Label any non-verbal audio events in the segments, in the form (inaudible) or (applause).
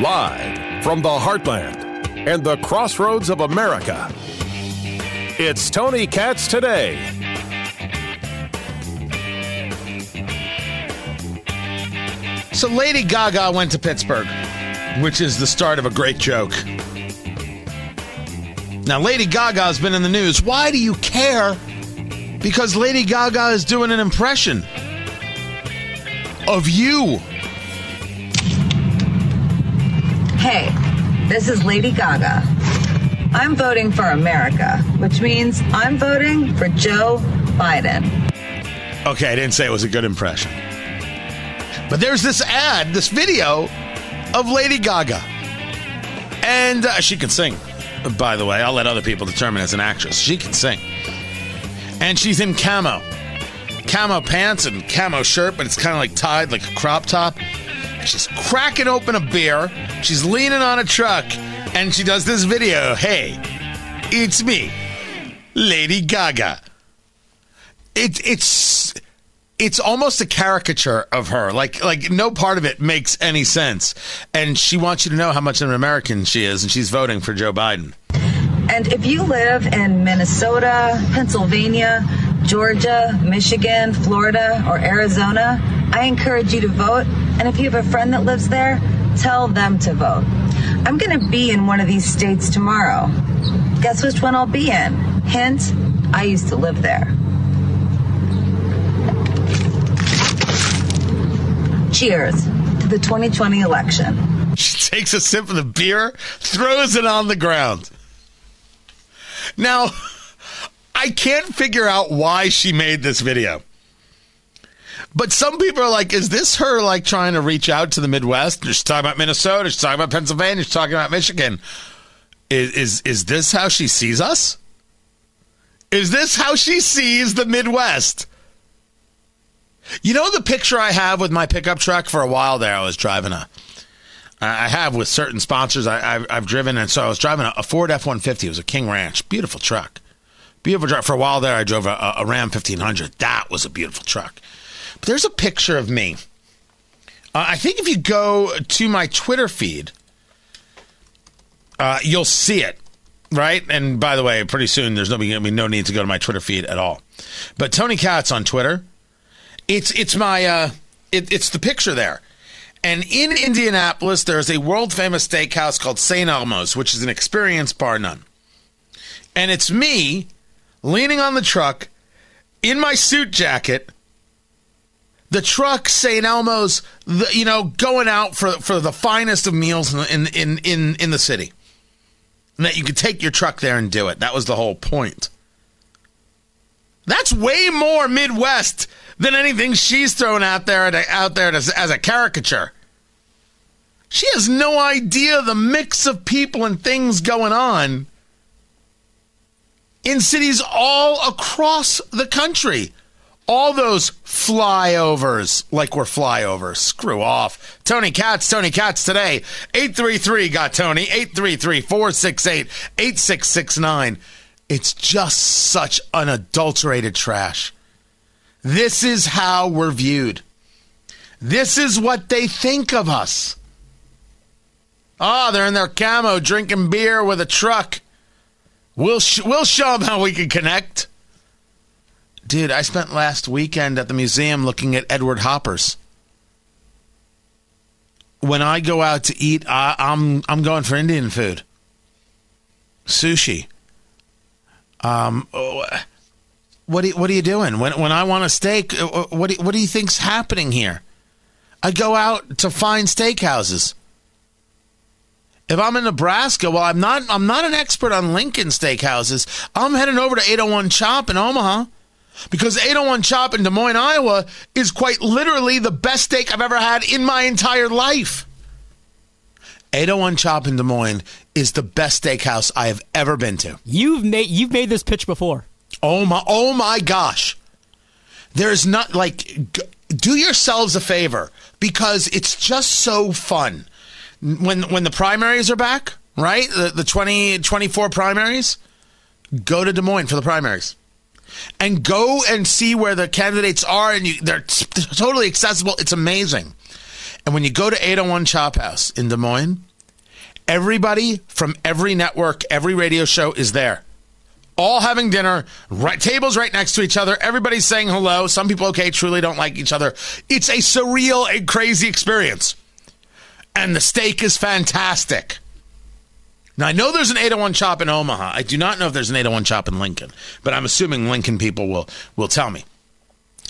Live from the heartland and the crossroads of America. It's Tony Katz today. So Lady Gaga went to Pittsburgh, which is the start of a great joke. Now, Lady Gaga has been in the news. Why do you care? Because Lady Gaga is doing an impression of you. Hey, this is Lady Gaga. I'm voting for America, which means I'm voting for Joe Biden. Okay, I didn't say it was a good impression. But there's this ad, this video of Lady Gaga. And uh, she can sing, by the way. I'll let other people determine as an actress. She can sing. And she's in camo. Camo pants and camo shirt, but it's kind of like tied like a crop top. She's cracking open a beer. She's leaning on a truck. And she does this video. Hey, it's me, Lady Gaga. It, it's it's almost a caricature of her. Like like no part of it makes any sense. And she wants you to know how much of an American she is, and she's voting for Joe Biden. And if you live in Minnesota, Pennsylvania, Georgia, Michigan, Florida, or Arizona, I encourage you to vote. And if you have a friend that lives there, tell them to vote. I'm going to be in one of these states tomorrow. Guess which one I'll be in? Hint, I used to live there. Cheers to the 2020 election. (laughs) She takes a sip of the beer, throws it on the ground. Now, (laughs) I can't figure out why she made this video. But some people are like, is this her like trying to reach out to the Midwest? She's talking about Minnesota. She's talking about Pennsylvania. She's talking about Michigan. Is is is this how she sees us? Is this how she sees the Midwest? You know the picture I have with my pickup truck for a while there. I was driving a. I have with certain sponsors. I, have I've driven, and so I was driving a, a Ford F one fifty. It was a King Ranch, beautiful truck, beautiful truck. For a while there, I drove a, a Ram fifteen hundred. That was a beautiful truck. But there's a picture of me. Uh, I think if you go to my Twitter feed, uh, you'll see it, right? And by the way, pretty soon there's no, be no need to go to my Twitter feed at all. But Tony Katz on Twitter, it's it's my uh, it, it's the picture there. And in Indianapolis, there's a world famous steakhouse called St. Elmo's, which is an experience bar none. And it's me leaning on the truck in my suit jacket the truck St. Elmo's, the, you know, going out for for the finest of meals in in in in the city, and that you could take your truck there and do it. That was the whole point. That's way more Midwest than anything she's thrown out there out there as, as a caricature. She has no idea the mix of people and things going on in cities all across the country all those flyovers like we're flyovers. Screw off. Tony Katz, Tony Katz today. 833 got Tony. 833 468 8669. It's just such unadulterated trash. This is how we're viewed. This is what they think of us. Oh, they're in their camo drinking beer with a truck. We'll, sh- we'll show them how we can connect. Dude, I spent last weekend at the museum looking at Edward Hoppers. When I go out to eat, I, I'm I'm going for Indian food, sushi. Um, what are, what are you doing when when I want a steak? Uh, what do, what do you think's happening here? I go out to find steakhouses. If I'm in Nebraska, well, I'm not. I'm not an expert on Lincoln steakhouses. I'm heading over to 801 Chop in Omaha because 801 Chop in Des Moines, Iowa is quite literally the best steak I've ever had in my entire life. 801 Chop in Des Moines is the best steakhouse I have ever been to. You've made you've made this pitch before. Oh my oh my gosh. There's not like do yourselves a favor because it's just so fun. When when the primaries are back, right? The the 20 24 primaries, go to Des Moines for the primaries and go and see where the candidates are, and you, they're totally accessible. It's amazing. And when you go to 801 Chop House in Des Moines, Everybody from every network, every radio show is there. All having dinner, right, tables right next to each other. Everybody's saying hello. Some people, okay, truly don't like each other. It's a surreal and crazy experience. And the steak is fantastic. Now, I know there's an 801 Chop in Omaha. I do not know if there's an 801 Chop in Lincoln, but I'm assuming Lincoln people will, will tell me.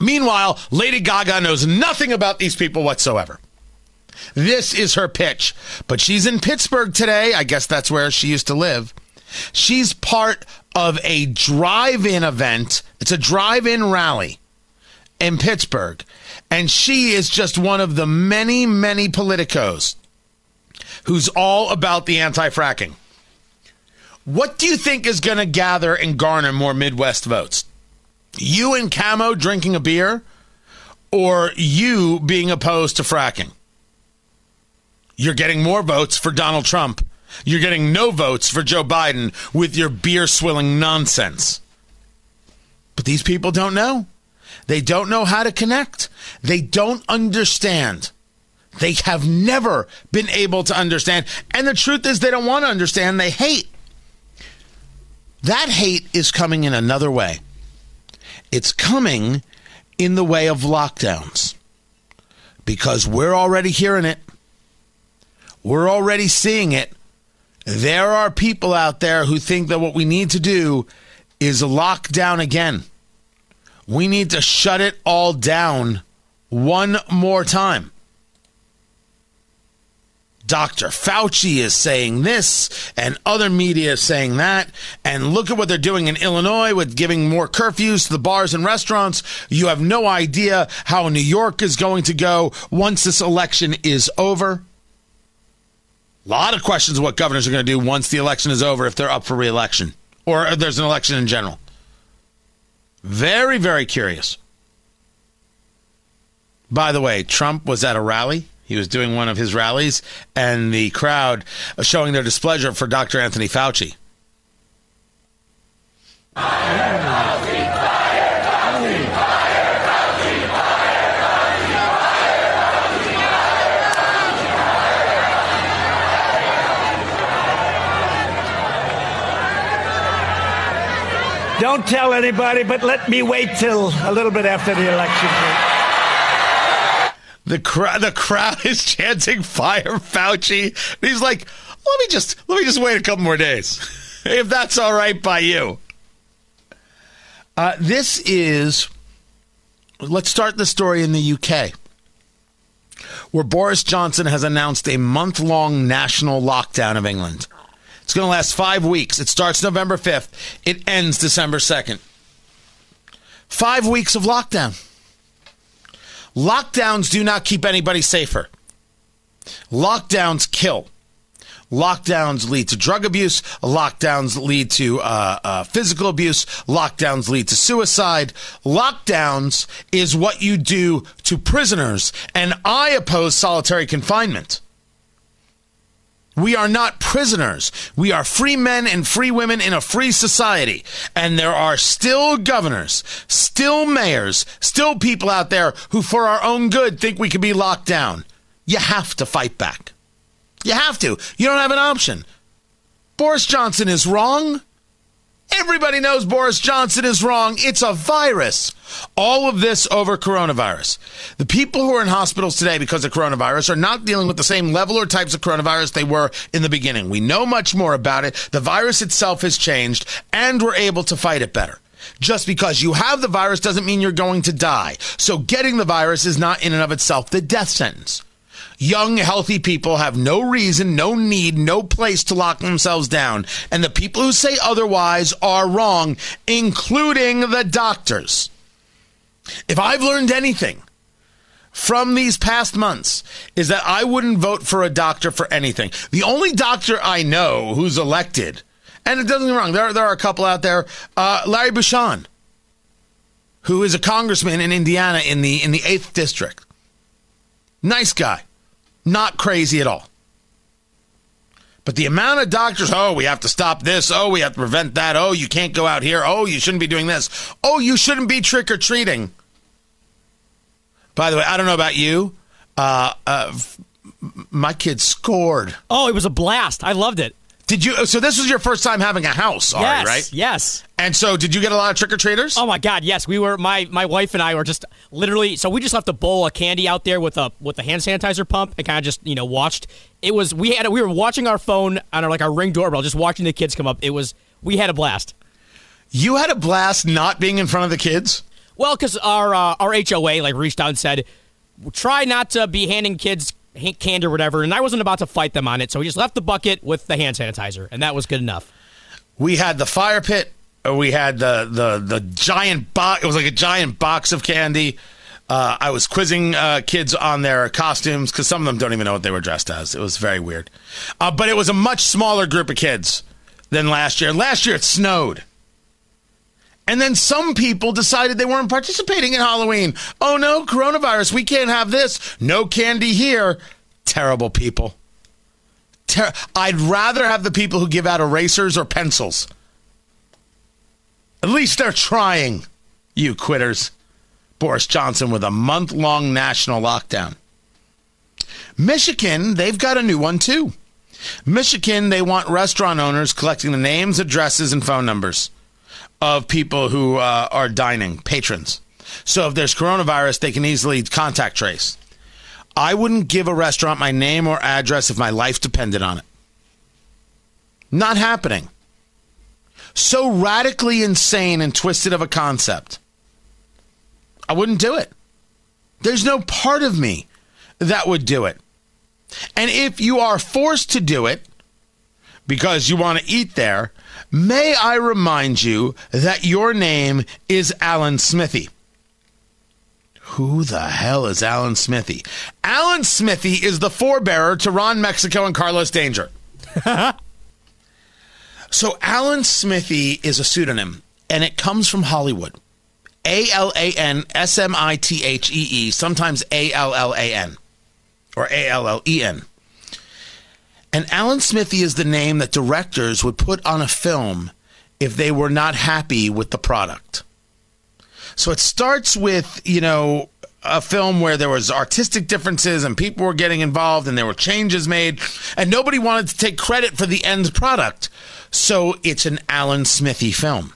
Meanwhile, Lady Gaga knows nothing about these people whatsoever. This is her pitch, but she's in Pittsburgh today. I guess that's where she used to live. She's part of a drive in event. It's a drive in rally in Pittsburgh. And she is just one of the many, many politicos who's all about the anti fracking. What do you think is going to gather and garner more Midwest votes? You and Camo drinking a beer or you being opposed to fracking? You're getting more votes for Donald Trump. You're getting no votes for Joe Biden with your beer swilling nonsense. But these people don't know. They don't know how to connect. They don't understand. They have never been able to understand. And the truth is, they don't want to understand. They hate. That hate is coming in another way. It's coming in the way of lockdowns because we're already hearing it. We're already seeing it. There are people out there who think that what we need to do is lock down again. We need to shut it all down one more time. Dr. Fauci is saying this, and other media is saying that. And look at what they're doing in Illinois with giving more curfews to the bars and restaurants. You have no idea how New York is going to go once this election is over. A lot of questions what governors are going to do once the election is over if they're up for reelection or there's an election in general. Very, very curious. By the way, Trump was at a rally. He was doing one of his rallies, and the crowd showing their displeasure for Dr. Anthony Fauci. Don't tell anybody, but let me wait till a little bit after the election. The crowd, the (laughs) crowd is chanting "Fire Fauci." He's like, "Let me just, let me just wait a couple more days, (laughs) if that's all right by you." Uh, this is. Let's start the story in the UK, where Boris Johnson has announced a month-long national lockdown of England. It's going to last five weeks. It starts November 5th, it ends December 2nd. Five weeks of lockdown. Lockdowns do not keep anybody safer. Lockdowns kill. Lockdowns lead to drug abuse. Lockdowns lead to uh, uh, physical abuse. Lockdowns lead to suicide. Lockdowns is what you do to prisoners. And I oppose solitary confinement. We are not prisoners. We are free men and free women in a free society. And there are still governors, still mayors, still people out there who, for our own good, think we can be locked down. You have to fight back. You have to. You don't have an option. Boris Johnson is wrong. Everybody knows Boris Johnson is wrong. It's a virus. All of this over coronavirus. The people who are in hospitals today because of coronavirus are not dealing with the same level or types of coronavirus they were in the beginning. We know much more about it. The virus itself has changed and we're able to fight it better. Just because you have the virus doesn't mean you're going to die. So getting the virus is not in and of itself the death sentence. Young, healthy people have no reason, no need, no place to lock themselves down. And the people who say otherwise are wrong, including the doctors. If I've learned anything from these past months, is that I wouldn't vote for a doctor for anything. The only doctor I know who's elected, and it doesn't get wrong, there, there are a couple out there, uh, Larry Bucshon, who is a congressman in Indiana in the in the eighth district. Nice guy. Not crazy at all. But the amount of doctors, oh, we have to stop this. Oh, we have to prevent that. Oh, you can't go out here. Oh, you shouldn't be doing this. Oh, you shouldn't be trick or treating. By the way, I don't know about you. Uh, uh, my kids scored. Oh, it was a blast. I loved it. Did you? So this was your first time having a house, Ari, yes, right? yes. And so, did you get a lot of trick or treaters? Oh my God, yes. We were my my wife and I were just literally. So we just left a bowl of candy out there with a with a hand sanitizer pump and kind of just you know watched. It was we had we were watching our phone on our like our ring doorbell, just watching the kids come up. It was we had a blast. You had a blast not being in front of the kids. Well, because our uh, our HOA like reached out and said, try not to be handing kids candy or whatever, and I wasn't about to fight them on it, so we just left the bucket with the hand sanitizer, and that was good enough. We had the fire pit. We had the the the giant box. It was like a giant box of candy. Uh, I was quizzing uh, kids on their costumes because some of them don't even know what they were dressed as. It was very weird. Uh, but it was a much smaller group of kids than last year. Last year it snowed. And then some people decided they weren't participating in Halloween. Oh no, coronavirus, we can't have this. No candy here. Terrible people. Ter- I'd rather have the people who give out erasers or pencils. At least they're trying, you quitters. Boris Johnson with a month long national lockdown. Michigan, they've got a new one too. Michigan, they want restaurant owners collecting the names, addresses, and phone numbers of people who uh, are dining, patrons. So if there's coronavirus, they can easily contact trace. I wouldn't give a restaurant my name or address if my life depended on it. Not happening. So radically insane and twisted of a concept. I wouldn't do it. There's no part of me that would do it. And if you are forced to do it because you want to eat there, may I remind you that your name is Alan Smithee. Who the hell is Alan Smithee? Alan Smithee is the forebearer to Ron Mexico and Carlos Danger. (laughs) so Alan Smithee is a pseudonym, and it comes from Hollywood. A L A N S M I T H E E, sometimes A L L A N or A L L E N. And Alan Smithee is the name that directors would put on a film if they were not happy with the product. So it starts with, you know, a film where there was artistic differences and people were getting involved and there were changes made and nobody wanted to take credit for the end product. So it's an Alan Smithee film.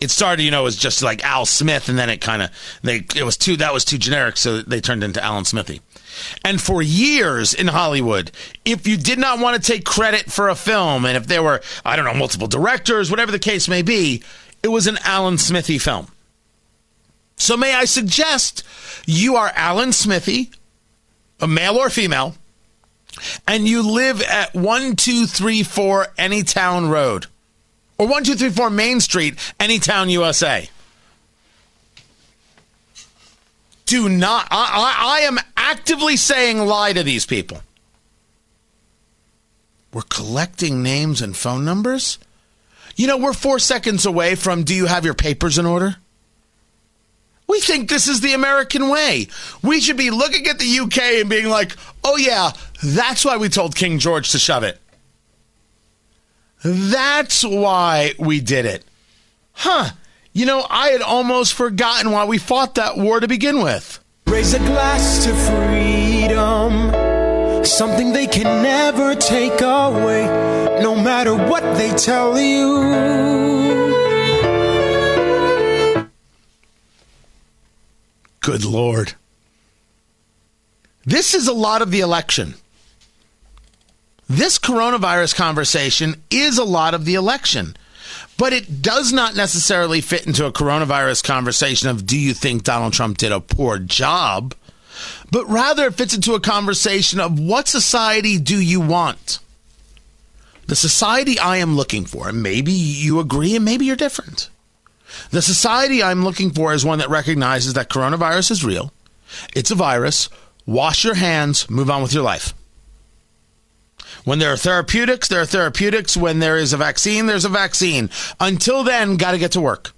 It started, you know, as just like Al Smith and then it kind of they it was too that was too generic so they turned into Alan Smithee. And for years in Hollywood, if you did not want to take credit for a film and if there were I don't know multiple directors, whatever the case may be, it was an Alan Smithee film. So may I suggest you are Alan Smithee, a male or female, and you live at 1234 Anytown Road or 1234 Main Street, Anytown, USA. Do not, I, I, I am actively saying lie to these people. We're collecting names and phone numbers. You know, we're four seconds away from do you have your papers in order? We think this is the American way. We should be looking at the UK and being like, oh, yeah, that's why we told King George to shove it. That's why we did it. Huh. You know, I had almost forgotten why we fought that war to begin with. Raise a glass to freedom. Something they can never take away, no matter what they tell you. Good Lord. This is a lot of the election. This coronavirus conversation is a lot of the election, but it does not necessarily fit into a coronavirus conversation of do you think Donald Trump did a poor job? But rather it fits into a conversation of what society do you want? The society I am looking for, and maybe you agree and maybe you're different. The society I'm looking for is one that recognizes that coronavirus is real. It's a virus. Wash your hands, move on with your life. When there are therapeutics, there are therapeutics. When there is a vaccine, there's a vaccine. Until then, got to get to work.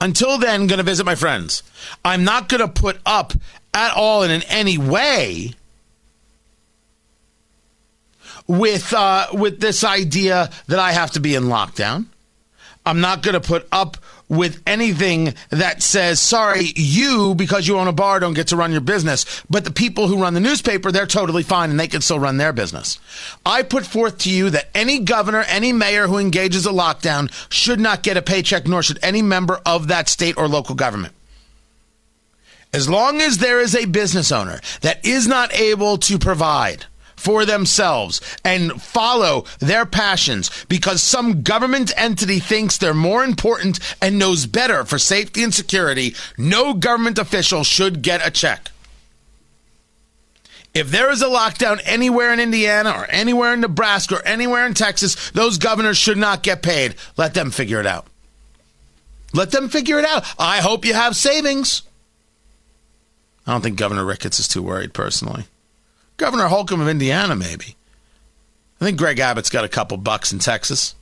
Until then, going to visit my friends. I'm not going to put up at all and in any way with uh, with this idea that I have to be in lockdown. I'm not going to put up with anything that says, sorry, you, because you own a bar, don't get to run your business. But the people who run the newspaper, they're totally fine and they can still run their business. I put forth to you that any governor, any mayor who engages a lockdown should not get a paycheck, nor should any member of that state or local government. As long as there is a business owner that is not able to provide, for themselves and follow their passions because some government entity thinks they're more important and knows better for safety and security, no government official should get a check. If there is a lockdown anywhere in Indiana or anywhere in Nebraska or anywhere in Texas, those governors should not get paid. Let them figure it out. Let them figure it out. I hope you have savings. I don't think Governor Ricketts is too worried personally. Governor Holcomb of Indiana, maybe. I think Greg Abbott's got a couple bucks in Texas.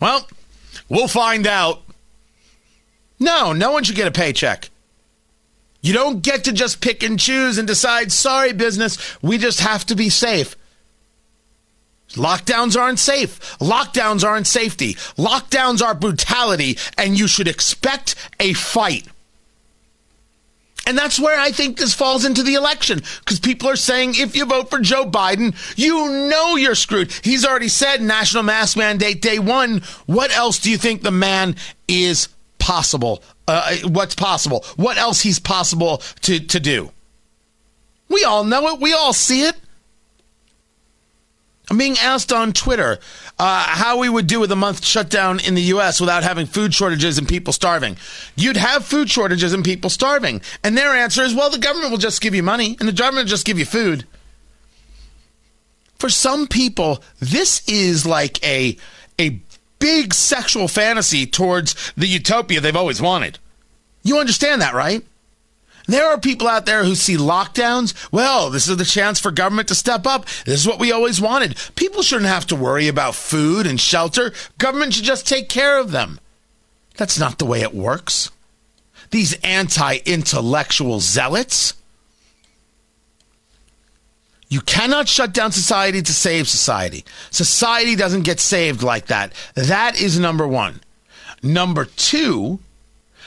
Well, we'll find out. No, no one should get a paycheck. You don't get to just pick and choose and decide, sorry, business, we just have to be safe. Lockdowns aren't safe. Lockdowns aren't safety. Lockdowns are brutality, and you should expect a fight. And that's where I think this falls into the election because people are saying if you vote for Joe Biden, you know you're screwed. He's already said national mask mandate day one. What else do you think the man is possible? Uh, what's possible? What else he's possible to, to do? We all know it. We all see it. I'm being asked on Twitter uh, how we would do with a month shutdown in the U.S. without having food shortages and people starving. You'd have food shortages and people starving. And their answer is, well, the government will just give you money and the government will just give you food. For some people, this is like a, a big sexual fantasy towards the utopia they've always wanted. You understand that, right? There are people out there who see lockdowns. Well, this is the chance for government to step up. This is what we always wanted. People shouldn't have to worry about food and shelter. Government should just take care of them. That's not the way it works. These anti intellectual zealots. You cannot shut down society to save society. Society doesn't get saved like that. That is number one. Number two,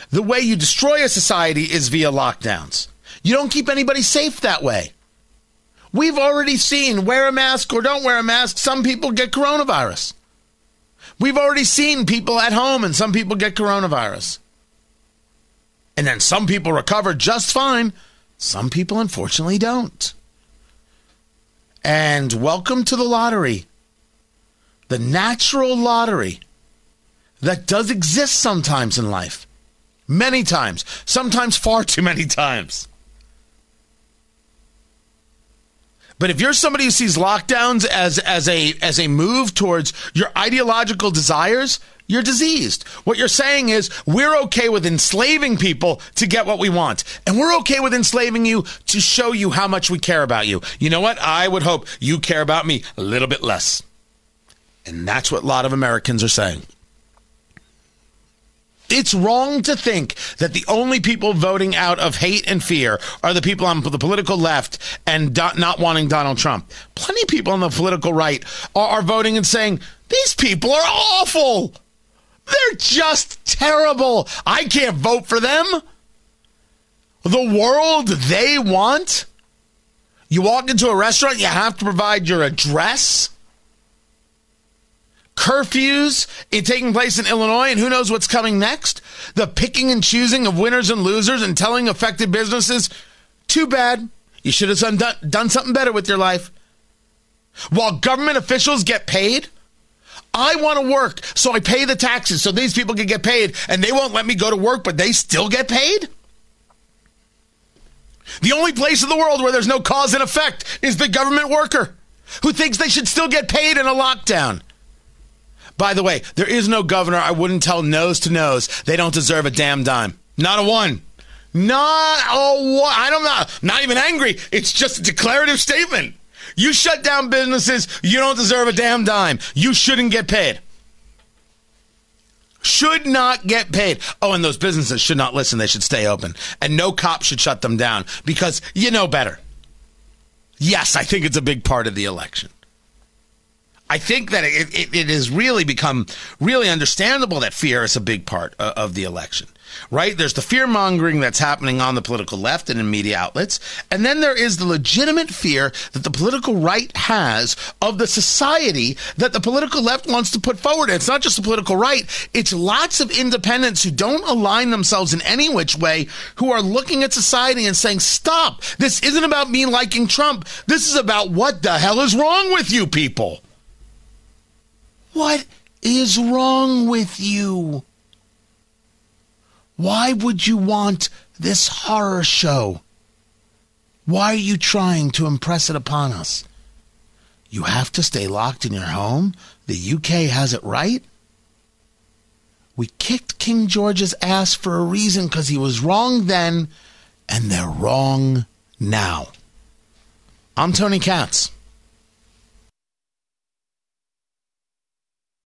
the way you destroy a society is via lockdowns. You don't keep anybody safe that way. We've already seen wear a mask or don't wear a mask, some people get coronavirus. We've already seen people at home and some people get coronavirus. And then some people recover just fine. Some people, unfortunately, don't. And welcome to the lottery. The natural lottery that does exist sometimes in life. Many times. Sometimes far too many times. But if you're somebody who sees lockdowns as, as a as a move towards your ideological desires, you're diseased. What you're saying is we're okay with enslaving people to get what we want. And we're okay with enslaving you to show you how much we care about you. You know what? I would hope you care about me a little bit less. And that's what a lot of Americans are saying. It's wrong to think that the only people voting out of hate and fear are the people on the political left and do- not wanting Donald Trump. Plenty of people on the political right are, are voting and saying, these people are awful. They're just terrible. I can't vote for them. The world they want. You walk into a restaurant, you have to provide your address curfews taking place in Illinois, and who knows what's coming next? The picking and choosing of winners and losers and telling affected businesses, too bad. You should have done, done something better with your life. While government officials get paid, I want to work, so I pay the taxes so these people can get paid, and they won't let me go to work, but they still get paid? The only place in the world where there's no cause and effect is the government worker who thinks they should still get paid in a lockdown. By the way, there is no governor I wouldn't tell nose to nose they don't deserve a damn dime. Not a one. Not a one. I don't. Not even angry. It's just a declarative statement. You shut down businesses, you don't deserve a damn dime. You shouldn't get paid. Should not get paid. Oh, and those businesses should not listen. They should stay open. And no cop should shut them down because you know better. Yes, I think it's a big part of the election. I think that it, it, it has really become really understandable that fear is a big part of, of the election right? There's the fear mongering that's happening on the political left and in media outlets. And then there is the legitimate fear that the political right has of the society that the political left wants to put forward. And it's not just the political right, it's lots of independents who don't align themselves in any which way, who are looking at society and saying, stop, this isn't about me liking Trump. This is about what the hell is wrong with you people. What is wrong with you? Why would you want this horror show? Why are you trying to impress it upon us? You have to stay locked in your home? The UK has it right? We kicked King George's ass for a reason because he was wrong then, and they're wrong now. I'm Tony Katz.